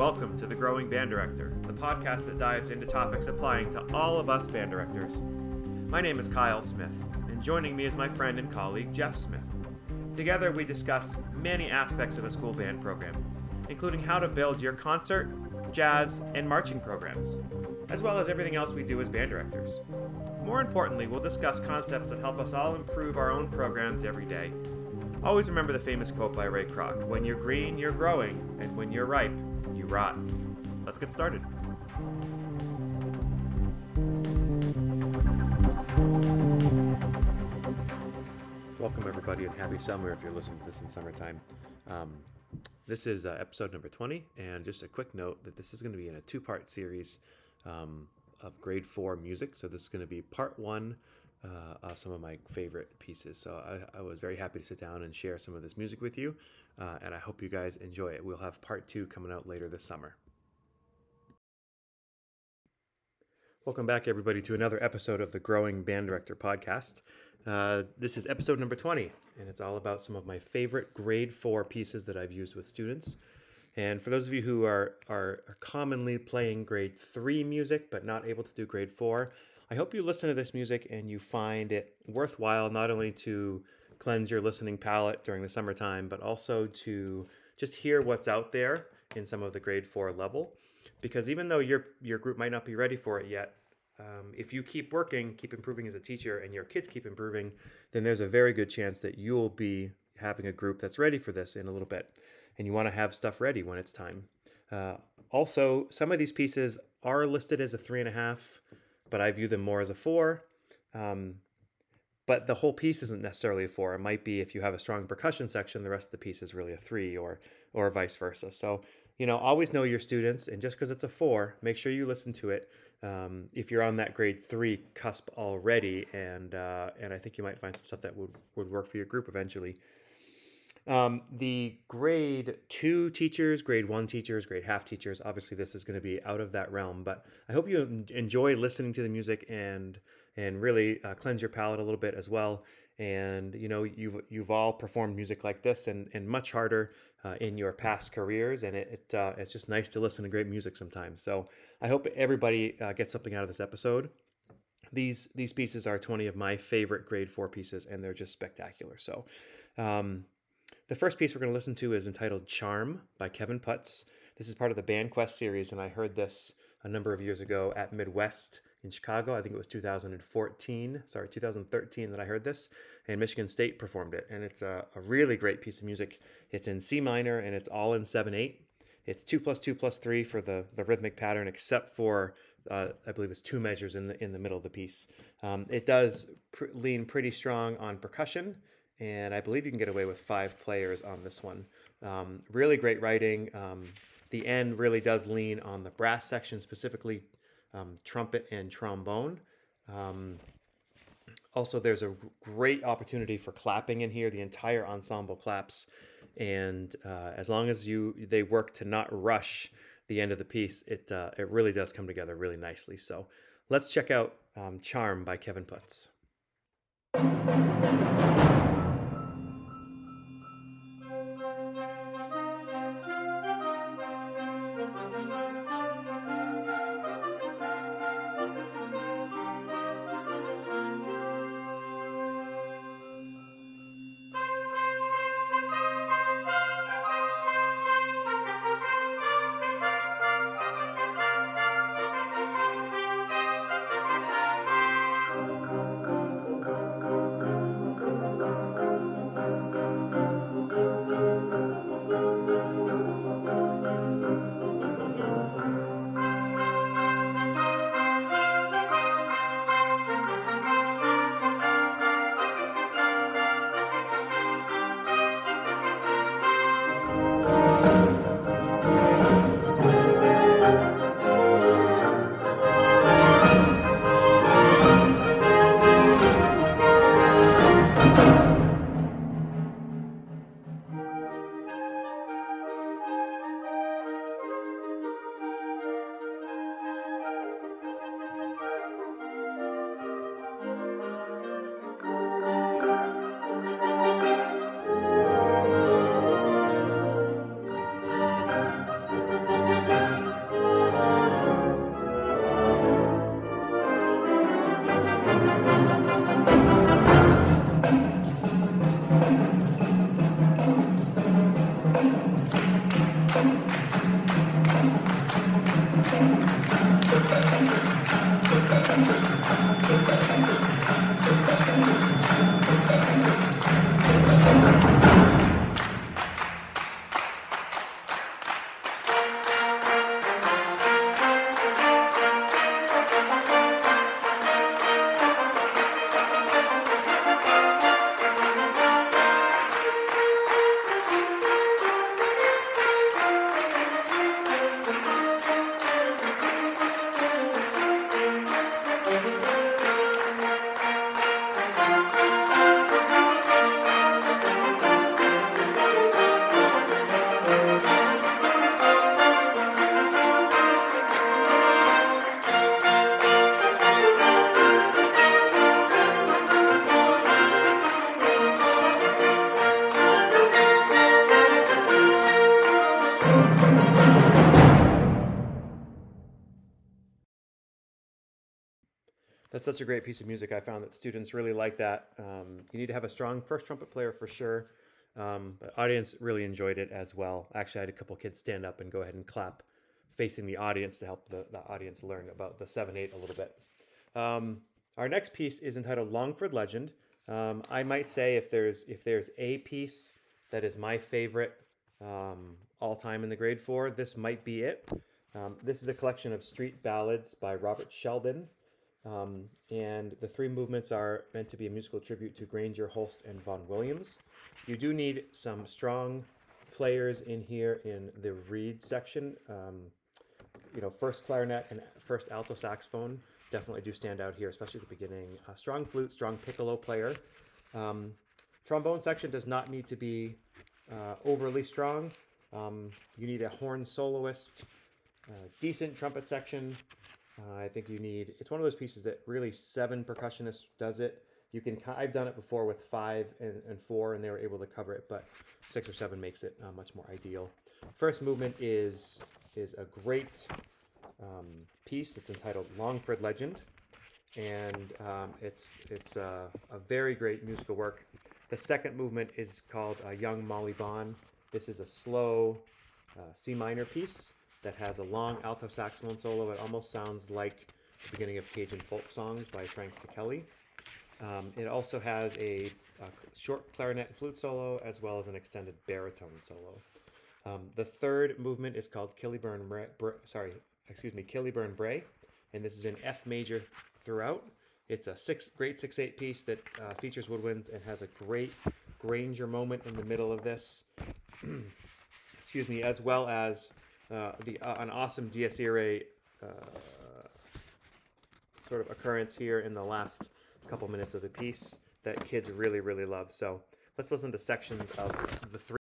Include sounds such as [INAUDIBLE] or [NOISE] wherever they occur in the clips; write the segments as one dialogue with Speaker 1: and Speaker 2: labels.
Speaker 1: Welcome to The Growing Band Director, the podcast that dives into topics applying to all of us band directors. My name is Kyle Smith, and joining me is my friend and colleague Jeff Smith. Together, we discuss many aspects of the school band program, including how to build your concert, jazz, and marching programs, as well as everything else we do as band directors. More importantly, we'll discuss concepts that help us all improve our own programs every day. Always remember the famous quote by Ray Kroc When you're green, you're growing, and when you're ripe, rot. Let's get started. Welcome, everybody, and happy summer if you're listening to this in summertime. Um, this is uh, episode number 20, and just a quick note that this is going to be in a two part series um, of grade four music. So, this is going to be part one uh, of some of my favorite pieces. So, I, I, was very happy to sit down and share some of this music with you, uh, and I hope you guys enjoy it. We'll have part two coming out later this summer. Welcome back, everybody, to another episode of the Growing Band Director podcast. Uh, this is episode number 20, and it's all about some of my favorite grade four pieces that I've used with students. And for those of you who are, are, are commonly playing grade three music but not able to do grade four, I hope you listen to this music and you find it worthwhile not only to cleanse your listening palate during the summertime, but also to just hear what's out there in some of the grade four level. Because even though your your group might not be ready for it yet, um, if you keep working, keep improving as a teacher, and your kids keep improving, then there's a very good chance that you'll be having a group that's ready for this in a little bit. And you want to have stuff ready when it's time. Uh, also, some of these pieces are listed as a three and a half, but I view them more as a four. Um, but the whole piece isn't necessarily a four. It might be if you have a strong percussion section, the rest of the piece is really a three, or or vice versa. So you know, always know your students, and just because it's a four, make sure you listen to it. Um, if you're on that grade three cusp already, and uh, and I think you might find some stuff that would would work for your group eventually. Um, the grade two teachers, grade one teachers, grade half teachers, obviously this is going to be out of that realm, but I hope you enjoy listening to the music and and really uh, cleanse your palate a little bit as well. And you know you've you've all performed music like this and and much harder uh, in your past careers, and it, it uh, it's just nice to listen to great music sometimes. So I hope everybody uh, gets something out of this episode these these pieces are 20 of my favorite grade four pieces and they're just spectacular so um, the first piece we're going to listen to is entitled Charm by Kevin Puts. This is part of the Band Quest series, and I heard this a number of years ago at Midwest in Chicago. I think it was 2014, sorry, 2013 that I heard this, and Michigan State performed it. And it's a, a really great piece of music. It's in C minor and it's all in 7 8. It's 2 plus 2 plus 3 for the, the rhythmic pattern, except for uh, I believe it's two measures in the in the middle of the piece. Um, it does pr- lean pretty strong on percussion and I believe you can get away with five players on this one. Um, really great writing. Um, the end really does lean on the brass section, specifically um, trumpet and trombone. Um, also, there's a great opportunity for clapping in here. The entire ensemble claps, and uh, as long as you they work to not rush the end of the piece, it uh, it really does come together really nicely. So, let's check out um, "Charm" by Kevin Puts. Such a great piece of music. I found that students really like that. Um, you need to have a strong first trumpet player for sure. Um, but audience really enjoyed it as well. Actually, I had a couple kids stand up and go ahead and clap facing the audience to help the, the audience learn about the 7-8 a little bit. Um, our next piece is entitled Longford Legend. Um, I might say if there's if there's a piece that is my favorite um, all time in the grade four, this might be it. Um, this is a collection of street ballads by Robert Sheldon. Um, and the three movements are meant to be a musical tribute to Granger, Holst, and Vaughan Williams. You do need some strong players in here in the reed section. Um, you know, first clarinet and first alto saxophone definitely do stand out here, especially at the beginning. A strong flute, strong piccolo player. Um, trombone section does not need to be uh, overly strong. Um, you need a horn soloist, uh, decent trumpet section. Uh, I think you need. It's one of those pieces that really seven percussionists does it. You can. I've done it before with five and, and four, and they were able to cover it. But six or seven makes it uh, much more ideal. First movement is is a great um, piece that's entitled Longford Legend, and um, it's it's a, a, very great musical work. The second movement is called uh, Young Molly Bawn. This is a slow uh, C minor piece that has a long alto saxophone solo. It almost sounds like the beginning of Cajun folk songs by Frank Ticheli. Um, it also has a, a, short clarinet and flute solo as well as an extended baritone solo. Um, the third movement is called Killyburn, sorry, excuse me, Killyburn Brae, and this is in F major throughout. It's a six great six eight piece that uh, features woodwinds and has a great Granger moment in the middle of this. [CLEARS THROAT] excuse me, as well as uh, the uh, an awesome dies irae uh, sort of occurrence here in the last couple minutes of the piece that kids really really love. So let's listen to sections of the three.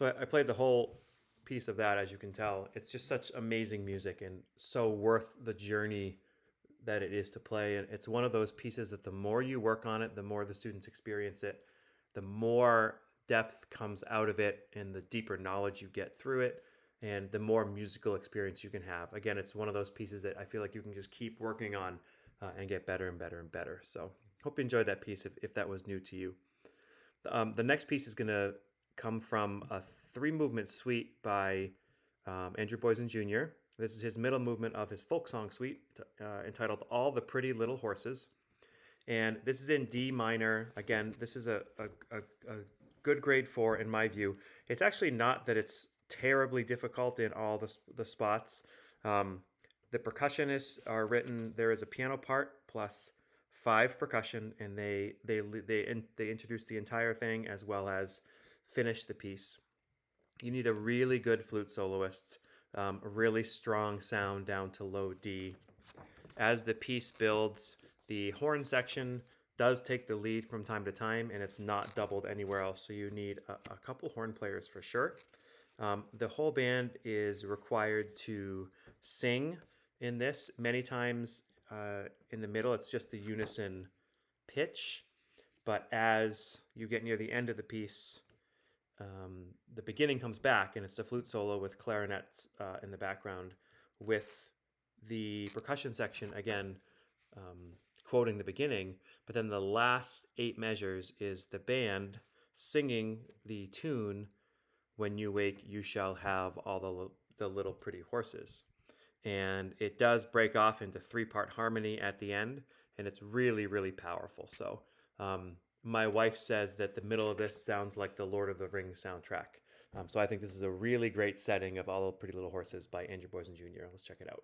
Speaker 1: So I, I played the whole piece of that, as you can tell. It's just such amazing music and so worth the journey that it is to play. And it's one of those pieces that the more you work on it, the more the students experience it, the more depth comes out of it, and the deeper knowledge you get through it, and the more musical experience you can have. Again, it's one of those pieces that I feel like you can just keep working on uh, and get better and better and better. So, hope you enjoyed that piece if, if that was new to you. Um, the next piece is going to come from a three movement suite by um, Andrew Boysen Jr. This is his middle movement of his folk song suite uh, entitled All the Pretty Little Horses. And this is in D minor. Again, this is a, a, a, a good grade four in my view. It's actually not that it's terribly difficult in all the, the spots. Um, the percussionists are written, there is a piano part plus five percussion, and they they they they introduce the entire thing as well as finish the piece. You need a really good flute soloist, um, really strong sound down to low D. As the piece builds, the horn section does take the lead from time to time, and it's not doubled anywhere else. So you need a, a couple horn players for sure. Um, the whole band is required to sing in this. Many times uh, in the middle, it's just the unison pitch. But as you get near the end of the piece, um, the beginning comes back and it's a flute solo with clarinets uh, in the background with the percussion section again um, quoting the beginning but then the last eight measures is the band singing the tune when you wake you shall have all the, the little pretty horses. And it does break off into three part harmony at the end and it's really really powerful. So um, my wife says that the middle of this sounds like the Lord of the Rings soundtrack. Um, so I think this is a really great setting of All the Pretty Little Horses by Andrew Boysen Jr. Let's check it out.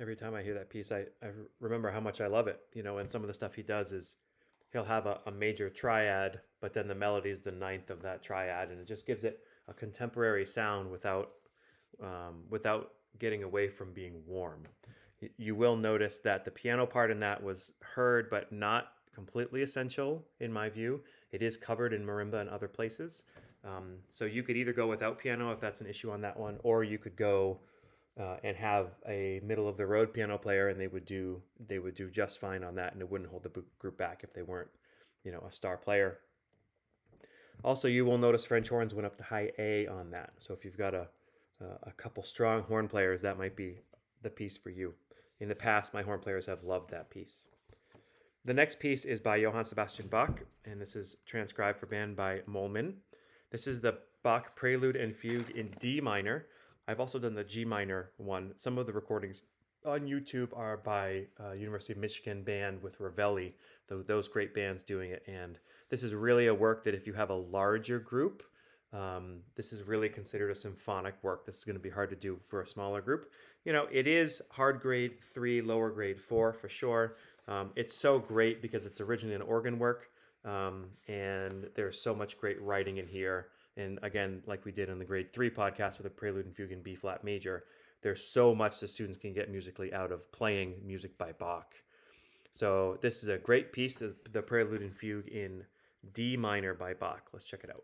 Speaker 1: Every time I hear that piece, I, I remember how much I love it. You know, and some of the stuff he does is he'll have a, a major triad, but then the melody is the ninth of that triad, and it just gives it a contemporary sound without um, without getting away from being warm. You will notice that the piano part in that was heard, but not completely essential in my view. It is covered in marimba and other places. Um, so you could either go without piano if that's an issue on that one, or you could go uh, and have a middle of the road piano player, and they would do they would do just fine on that, and it wouldn't hold the group back if they weren't, you know, a star player. Also, you will notice French horns went up to high A on that. So if you've got a a couple strong horn players, that might be the piece for you. In the past, my horn players have loved that piece. The next piece is by Johann Sebastian Bach, and this is transcribed for band by Moehlmann. This is the Bach Prelude and Fugue in D minor. I've also done the G minor one. Some of the recordings on YouTube are by uh, University of Michigan band with Ravelli, those great bands doing it. And this is really a work that if you have a larger group, um, this is really considered a symphonic work. This is going to be hard to do for a smaller group. You know, it is hard grade three, lower grade four for sure. Um, it's so great because it's originally an organ work. Um, and there's so much great writing in here. And again, like we did in the grade three podcast with the prelude and fugue in B flat major, there's so much the students can get musically out of playing music by Bach. So this is a great piece, the, the prelude and fugue in D minor by Bach. Let's check it out.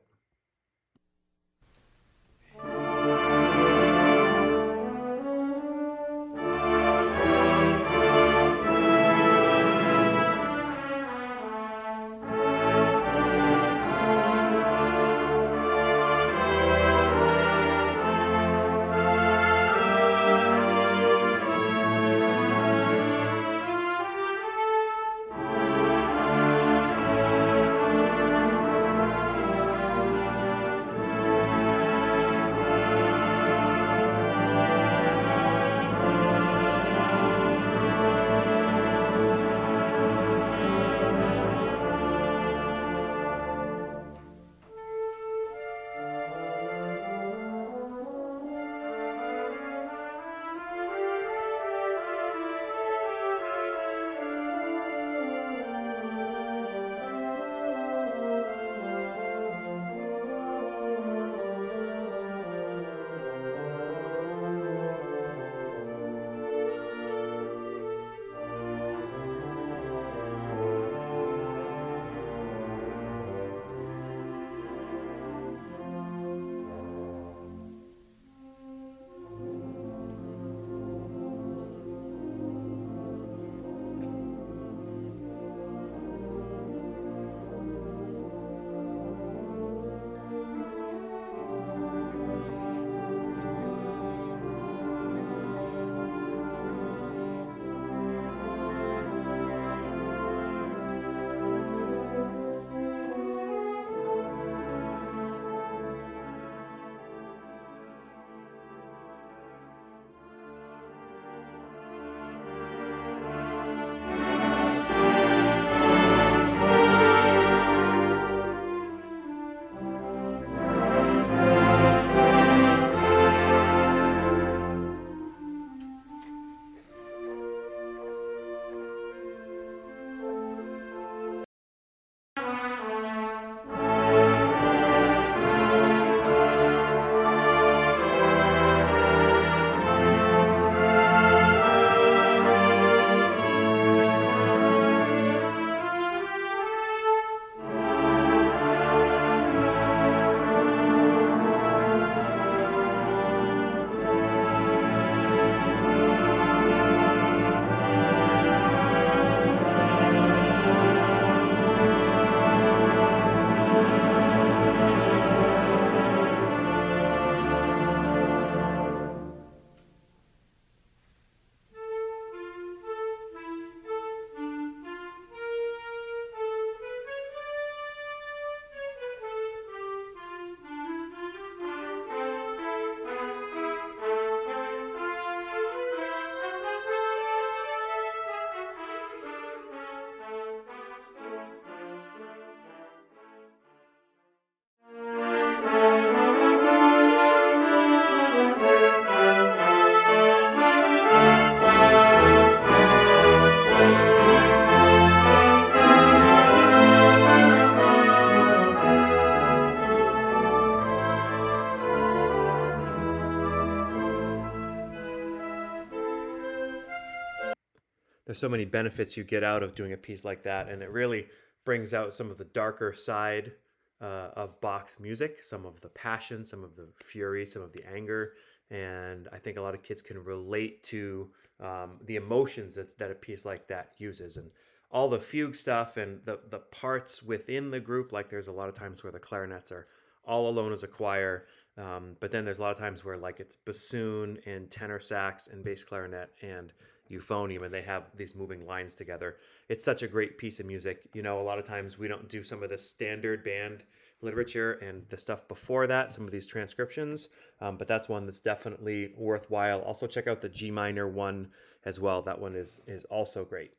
Speaker 1: So many benefits you get out of doing a piece like that, and it really brings out some of the darker side uh, of Bach's music, some of the passion, some of the fury, some of the anger, and I think a lot of kids can relate to um, the emotions that, that a piece like that uses, and all the fugue stuff and the the parts within the group. Like there's a lot of times where the clarinets are all alone as a choir. Um, but then there's a lot of times where like it's bassoon and tenor sax and bass clarinet and euphonium and they have these moving lines together. It's such a great piece of music. You know, a lot of times we don't do some of the standard band literature and the stuff before that, some of these transcriptions, um, but that's one that's definitely worthwhile. Also check out the G minor one as well. That one is is also great.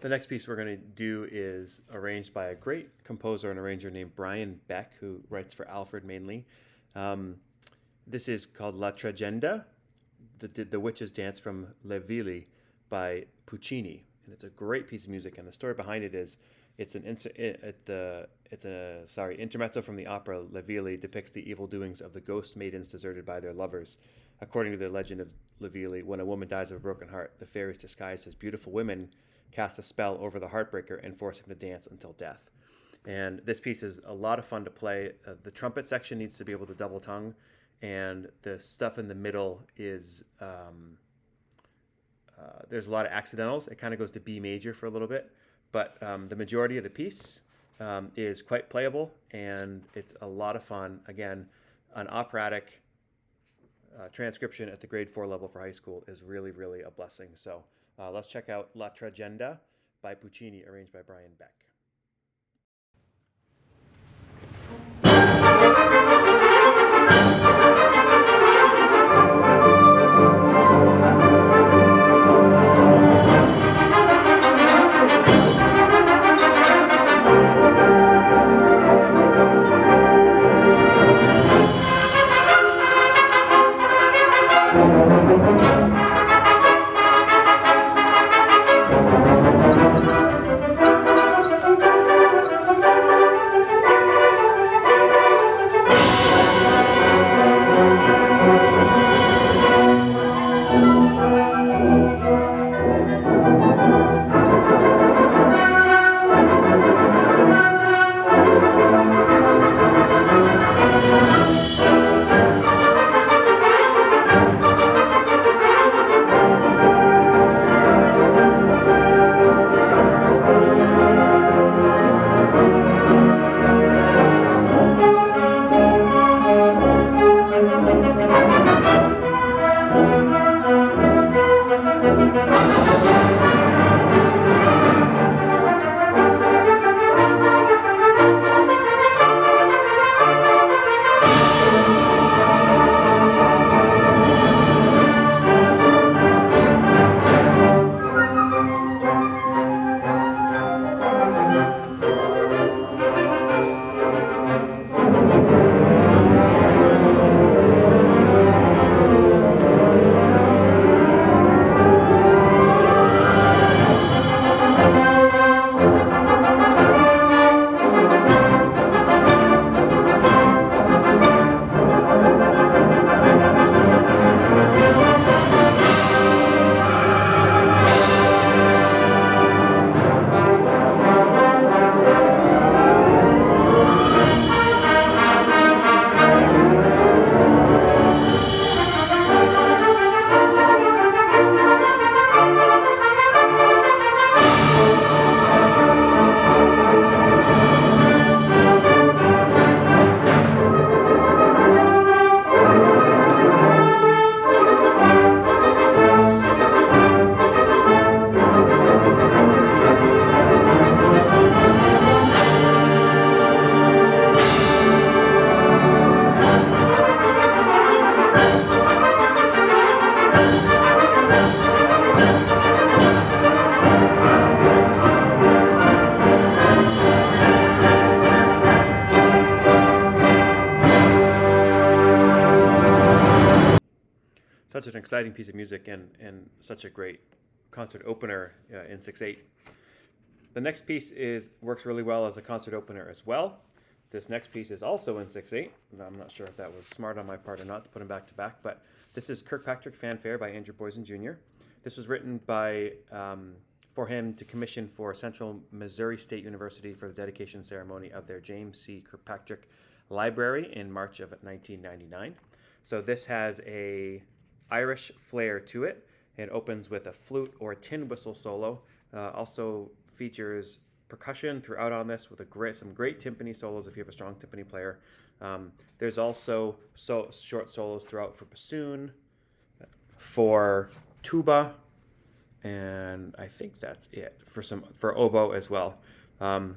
Speaker 1: The next piece we're going to do is arranged by a great composer and arranger named Brian Beck, who writes for Alfred mainly. Um, this is called La Tregenda, the, the Witch's Dance from Le Villi by Puccini. And it's a great piece of music. And the story behind it is it's an it, the it's a sorry intermezzo from the opera Le Villi depicts the evil doings of the ghost maidens deserted by their lovers. According to the legend of Le Villi, when a woman dies of a broken heart, the fairies disguised as beautiful women cast a spell over the heartbreaker and force him to dance until death. And this piece is a lot of fun to play. Uh, the trumpet section needs to be able to double tongue, and the stuff in the middle is um, uh, there's a lot of accidentals. It kind of goes to B major for a little bit, but um, the majority of the piece um, is quite playable and it's a lot of fun. Again, an operatic uh, transcription at the grade four level for high school is really, really a blessing. So uh, let's check out La Tregenda by Puccini, arranged by Brian Beck. Such an exciting piece of music and, and such a great concert opener uh, in 6-8. The next piece is works really well as a concert opener as well. This next piece is also in 6-8. I'm not sure if that was smart on my part or not to put them back to back, but this is Kirkpatrick Fanfare by Andrew Boysen Jr. this was written by um, for him to commission for Central Missouri State University for the dedication ceremony of their James C. Kirkpatrick Library in March of 1999. So this has a Irish flair to it. It opens with a flute or tin whistle solo. Uh, also features percussion throughout on this with a great, some great timpani solos if you have a strong timpani player. Um, there's also so short solos throughout for bassoon, for tuba, and I think that's it for some for oboe as well. Um,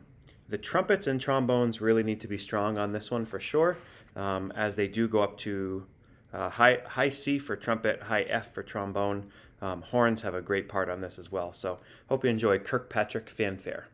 Speaker 1: the trumpets and trombones really need to be strong on this one for sure, um, as they do go up to uh, high high C for trumpet, high F for trombone. Um, horns have a great part on this as well. So hope you enjoy Kirkpatrick Fanfare.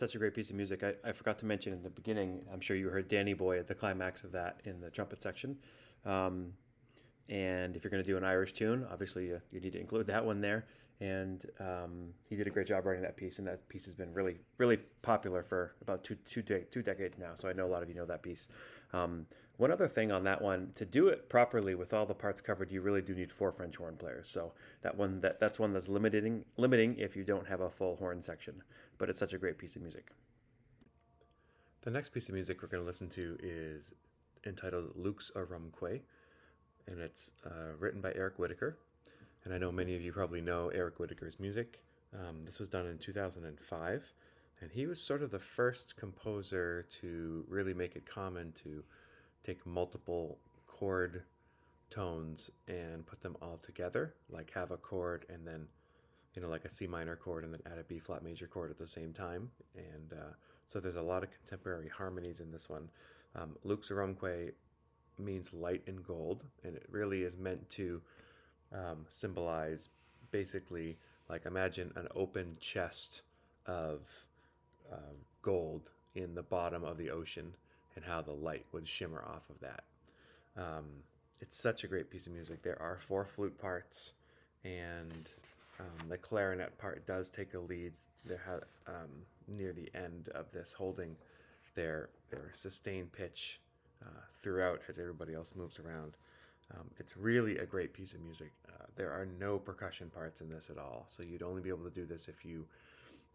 Speaker 1: Such a great piece of music. I, I forgot to mention in the beginning, I'm sure you heard Danny Boy at the climax of that in the trumpet section. Um, and if you're going to do an Irish tune, obviously you, you, need to include that one there. And um, he did a great job writing that piece, and that piece has been really, really popular for about two, two, de- two decades now. So I know a lot of you know that piece. Um, one other thing on that one, to do it properly with all the parts covered, you really do need four French horn players. So that one that that's one that's limiting limiting if you don't have a full horn section. But it's such a great piece of music. The next piece of music we're going to listen to is entitled Lux Aurumque, and it's uh, written by Eric Whitacre. And I know many of you probably know Eric Whitacre's music. Um, this was done in 2005, and he was sort of the first composer to really make it common to take multiple chord tones and put them all together, like have a chord and then, you know, like a C minor chord and then add a B flat major chord at the same time. And uh, so there's a lot of contemporary harmonies in this one. Um, Lux means light and gold, and it really is meant to um, symbolize basically Like imagine an open chest of uh, gold in the bottom of the ocean and how the light would shimmer off of that. Um, it's such a great piece of music. There are four flute parts, and um, the clarinet part does take a lead. There um, near the end of this, holding their their sustained pitch uh, throughout as everybody else moves around. Um, it's really a great piece of music. Uh, there are no percussion parts in this at all, so you'd only be able to do this if you,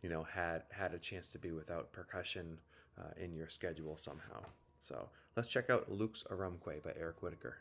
Speaker 1: you know, had had a chance to be without percussion uh, in your schedule somehow. So let's check out Lux Aurumque by Eric Whitacre.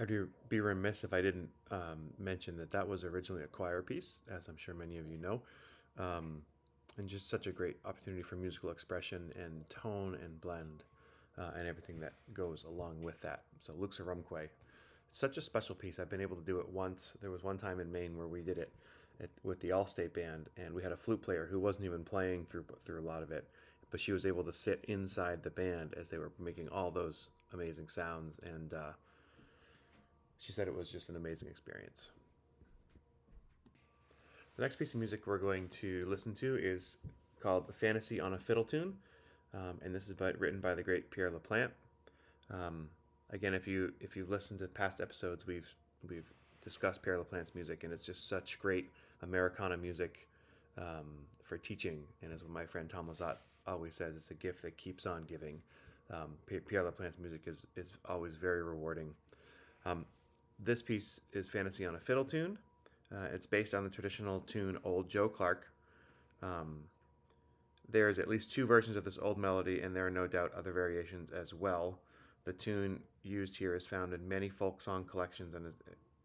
Speaker 1: I'd be remiss if I didn't um, mention that that was originally a choir piece, as I'm sure many of you know, um, and just such a great opportunity for musical expression and tone and blend uh, and everything that goes along with that. So Lux Aurumque, such a special piece. I've been able to do it once. There was one time in Maine where we did it at, with the Allstate Band, and we had a flute player who wasn't even playing through through a lot of it, but she was able to sit inside the band as they were making all those amazing sounds and. Uh, she said it was just an amazing experience. The next piece of music we're going to listen to is called Fantasy on a Fiddle Tune, um, and this is by, written by the great Pierre LaPlante. Um, again, if you if you listen to past episodes, we've we've discussed Pierre LaPlante's music, and it's just such great Americana music um, for teaching. And as my friend Tom Lazat always says, it's a gift that keeps on giving. Um, Pierre LaPlante's music is is always very rewarding. Um, this piece is Fantasy on a Fiddle Tune. Uh, it's based on the traditional tune Old Joe Clark. Um, there's at least two versions of this old melody, and there are no doubt other variations as well. The tune used here is found in many folk song collections and is,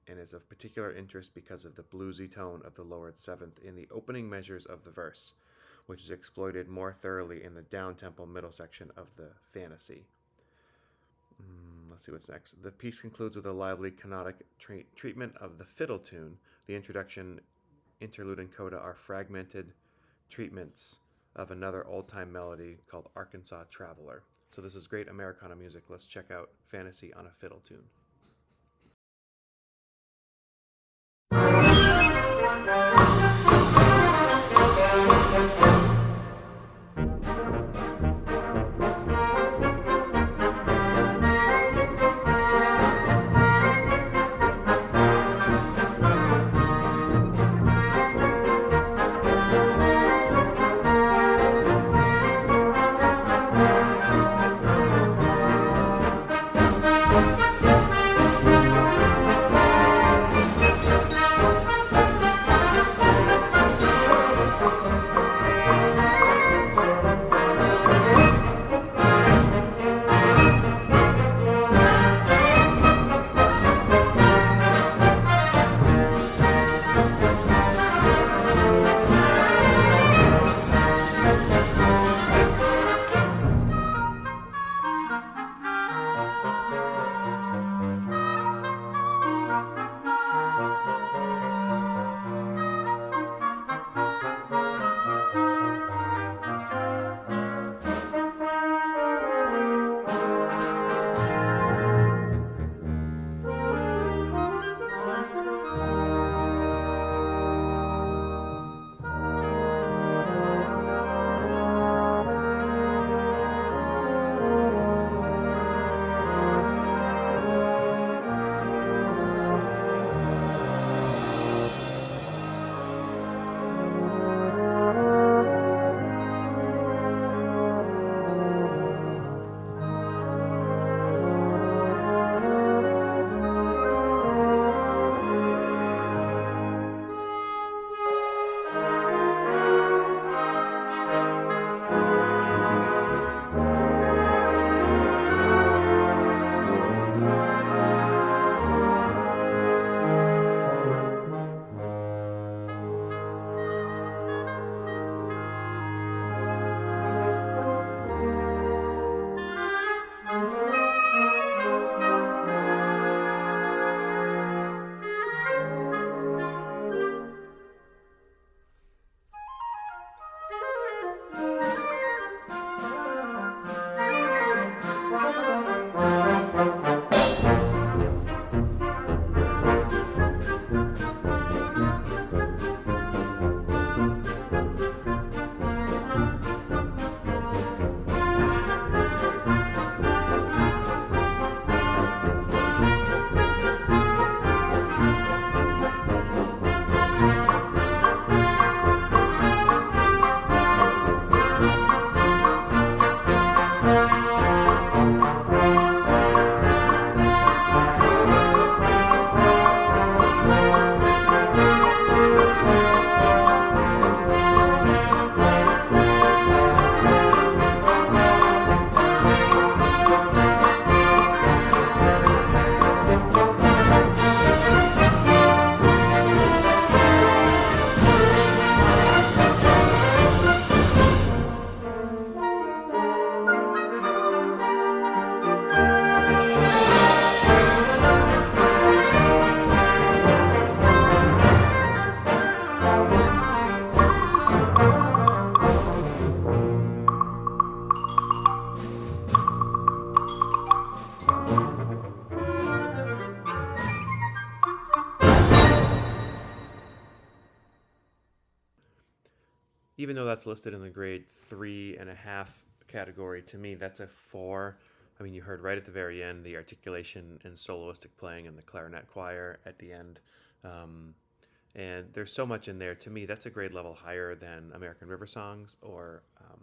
Speaker 1: and is of particular interest because of the bluesy tone of the lowered seventh in the opening measures of the verse, which is exploited more thoroughly in the down tempo middle section of the fantasy. Mm, let's see what's next. The piece concludes with a lively canonic tra- treatment of the fiddle tune. The introduction, interlude, and coda are fragmented treatments of another old time melody called Arkansas Traveler. So, this is great Americana music. Let's check out Fantasy on a Fiddle Tune. Listed in the grade three and a half category, to me, that's a four. I mean, you heard right at the very end the articulation and soloistic playing and the clarinet choir at the end. Um, and there's so much in there. To me, that's a grade level higher than American River Songs or um,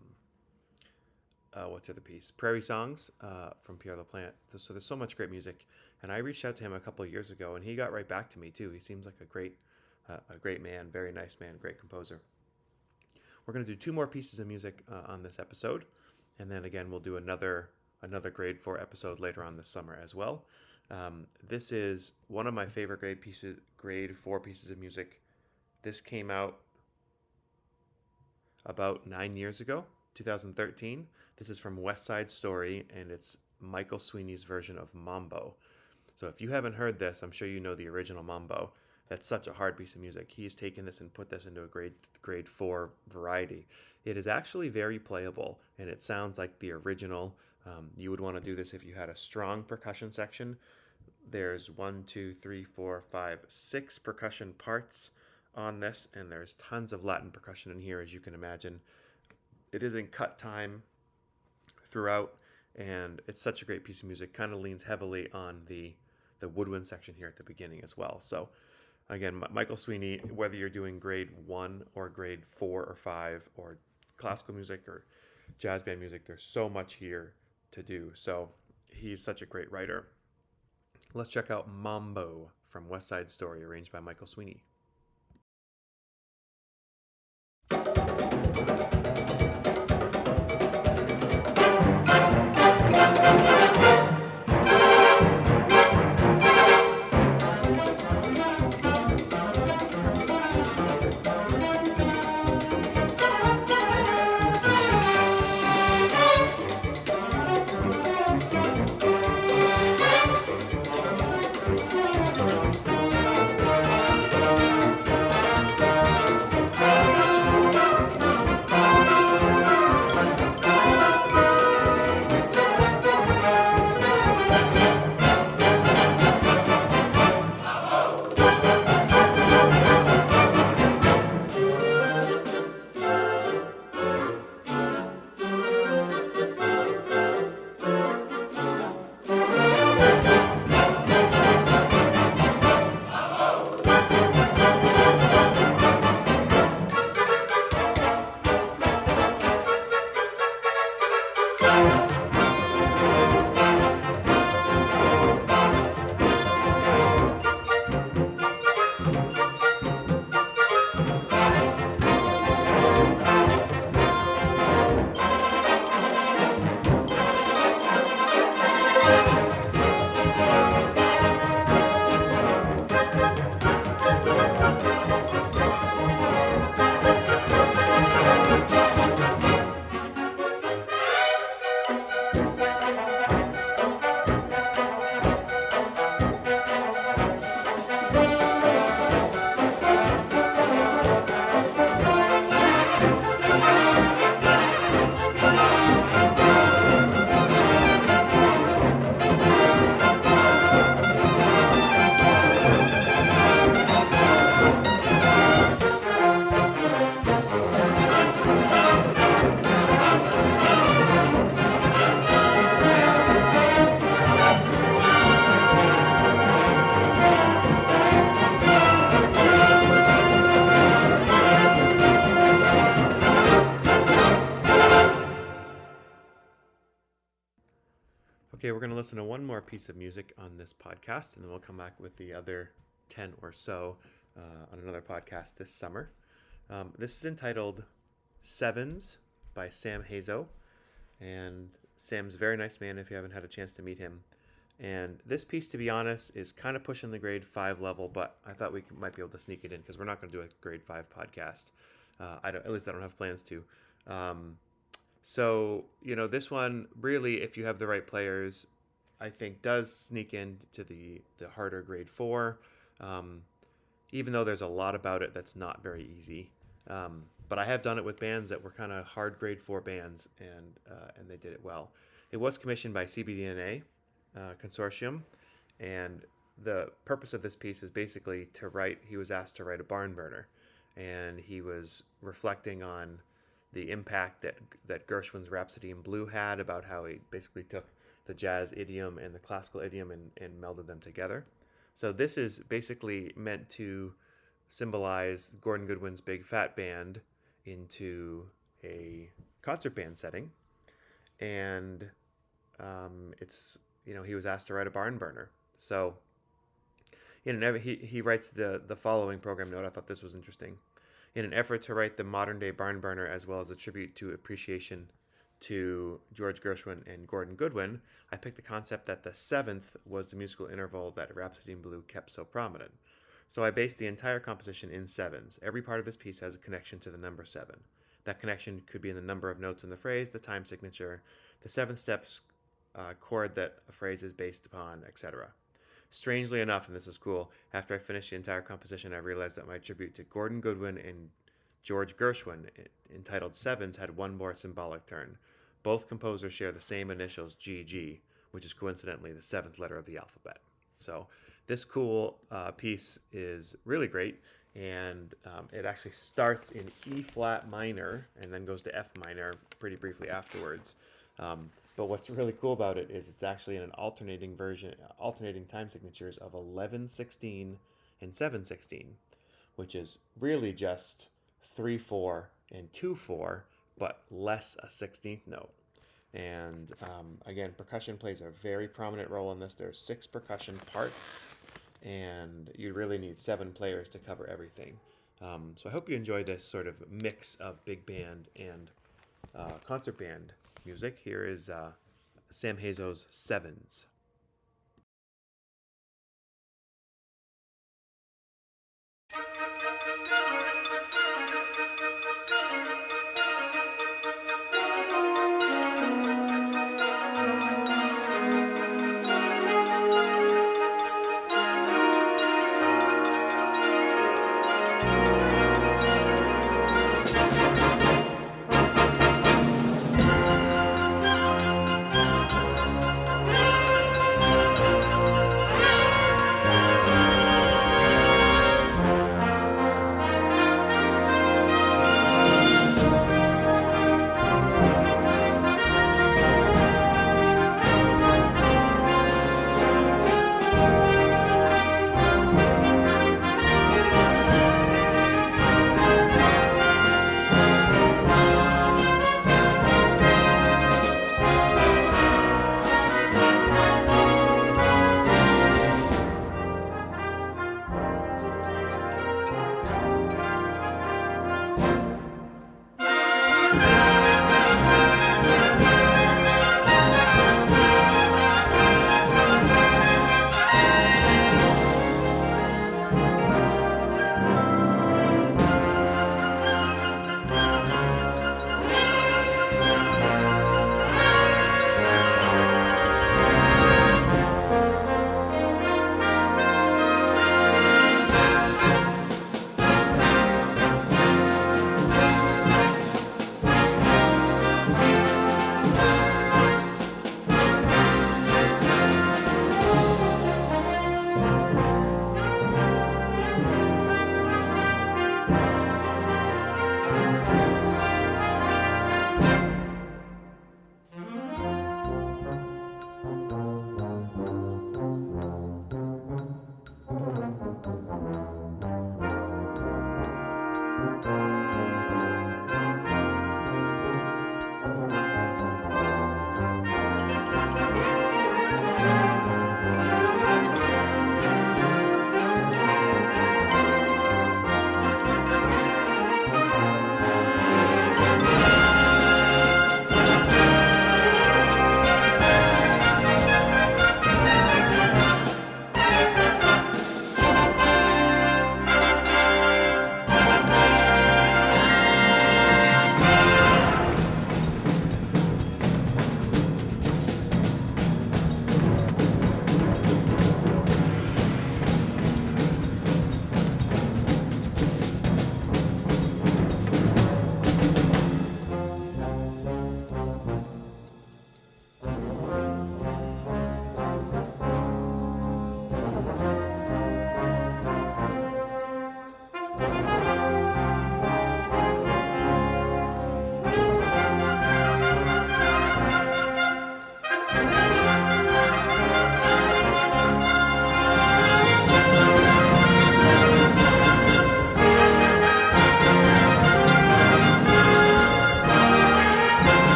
Speaker 1: uh, what's the other piece? Prairie Songs uh, from Pierre LaPlante. So there's so much great music. And I reached out to him a couple of years ago, and he got right back to me too. He seems like a great, uh, a great man, very nice man, great composer. We're going to do two more pieces of music uh, on this episode, and then again we'll do another another grade four episode later on this summer as well. Um, this is one of my favorite grade pieces, grade four pieces of music. This came out about nine years ago, 2013. This is from West Side Story, and it's Michael Sweeney's version of Mambo. So if you haven't heard this, I'm sure you know the original Mambo. That's such a hard piece of music. He's taken this and put this into a grade grade four variety. It is actually very playable, and it sounds like the original. Um, you would want to do this if you had a strong percussion section. There's one, two, three, four, five, six percussion parts on this, and there's tons of Latin percussion in here, as you can imagine. It is in cut time throughout, and it's such a great piece of music. Kind of leans heavily on the the woodwind section here at the beginning as well. So, again, Michael Sweeney, whether you're doing grade one or grade four or five, or classical music or jazz band music, there's so much here to do. So, he's such a great writer. Let's check out Mambo from West Side Story, arranged by Michael Sweeney. Listen to one more piece of music on this podcast, and then we'll come back with the other 10 or so uh, on another podcast this summer. Um, this is entitled Sevens by Sam Hazo. And Sam's a very nice man if you haven't had a chance to meet him. And this piece, to be honest, is kind of pushing the grade five level, but I thought we might be able to sneak it in because we're not going to do a grade five podcast. Uh, I don't, at least I don't have plans to. Um, so, you know, this one really, if you have the right players, I think does sneak into the, the harder grade four, um, even though there's a lot about it that's not very easy. Um, but I have done it with bands that were kind of hard grade four bands, and uh, and they did it well. It was commissioned by CBDNA uh, Consortium, and the purpose of this piece is basically to write. He was asked to write a barn burner, and he was reflecting on the impact that that Gershwin's Rhapsody in Blue had about how he basically took the jazz idiom and the classical idiom and, and melded them together. So this is basically meant to symbolize Gordon Goodwin's Big Phat Band into a concert band setting, and um, it's you know he was asked to write a barn burner. So in an he he writes the the following program note. I thought this was interesting. In an effort to write the modern day barn burner as well as a tribute to appreciation to George Gershwin and Gordon Goodwin, I picked the concept that the seventh was the musical interval that Rhapsody in Blue kept so prominent. So I based the entire composition in sevens. Every part of this piece has a connection to the number seven. That connection could be in the number of notes in the phrase, the time signature, the seventh steps uh, chord that a phrase is based upon, etc. Strangely enough, and this is cool, after I finished the entire composition, I realized that my tribute to Gordon Goodwin and George Gershwin, entitled Sevens, had one more symbolic turn. Both composers share the same initials, GG, which is coincidentally the seventh letter of the alphabet. So, this cool uh, piece is really great, and um, it actually starts in E flat minor and then goes to F minor pretty briefly afterwards. Um, but what's really cool about it is it's actually in an alternating version, alternating time signatures of 11 16 and 7 16, which is really just 3 4 and 2 4, but less a 16th note. And um, again, percussion plays a very prominent role in this. There's six percussion parts, and you really need seven players to cover everything. Um, so I hope you enjoy this sort of mix of big band and uh, concert band music. Here is uh, Sam Hazo's Sevens.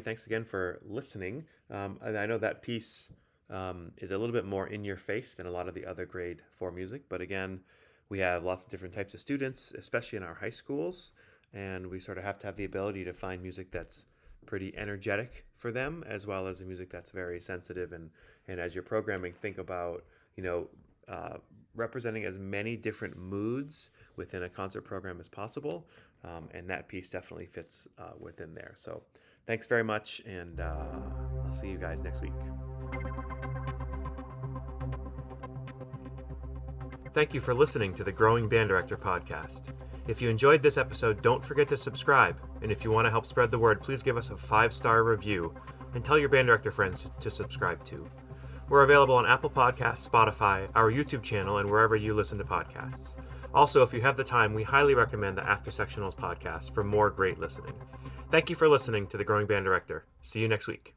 Speaker 1: Thanks again for listening. Um, I know that piece um, is a little bit more in your face than a lot of the other grade four music, but again, we have lots of different types of students, especially in our high schools, and we sort of have to have the ability to find music that's pretty energetic for them, as well as a music that's very sensitive. And and as you're programming, think about you know uh, representing as many different moods within a concert program as possible, um, and that piece definitely fits uh, within there. So. Thanks very much, and uh, I'll see you guys next week. Thank you for listening to the Growing Band Director podcast. If you enjoyed this episode, don't forget to subscribe. And if you want to help spread the word, please give us a five star review and tell your band director friends to subscribe too. We're available on Apple Podcasts, Spotify, our YouTube channel, and wherever you listen to podcasts. Also, if you have the time, we highly recommend the After Sectionals podcast for more great listening. Thank you for listening to The Growing Band Director. See you next week.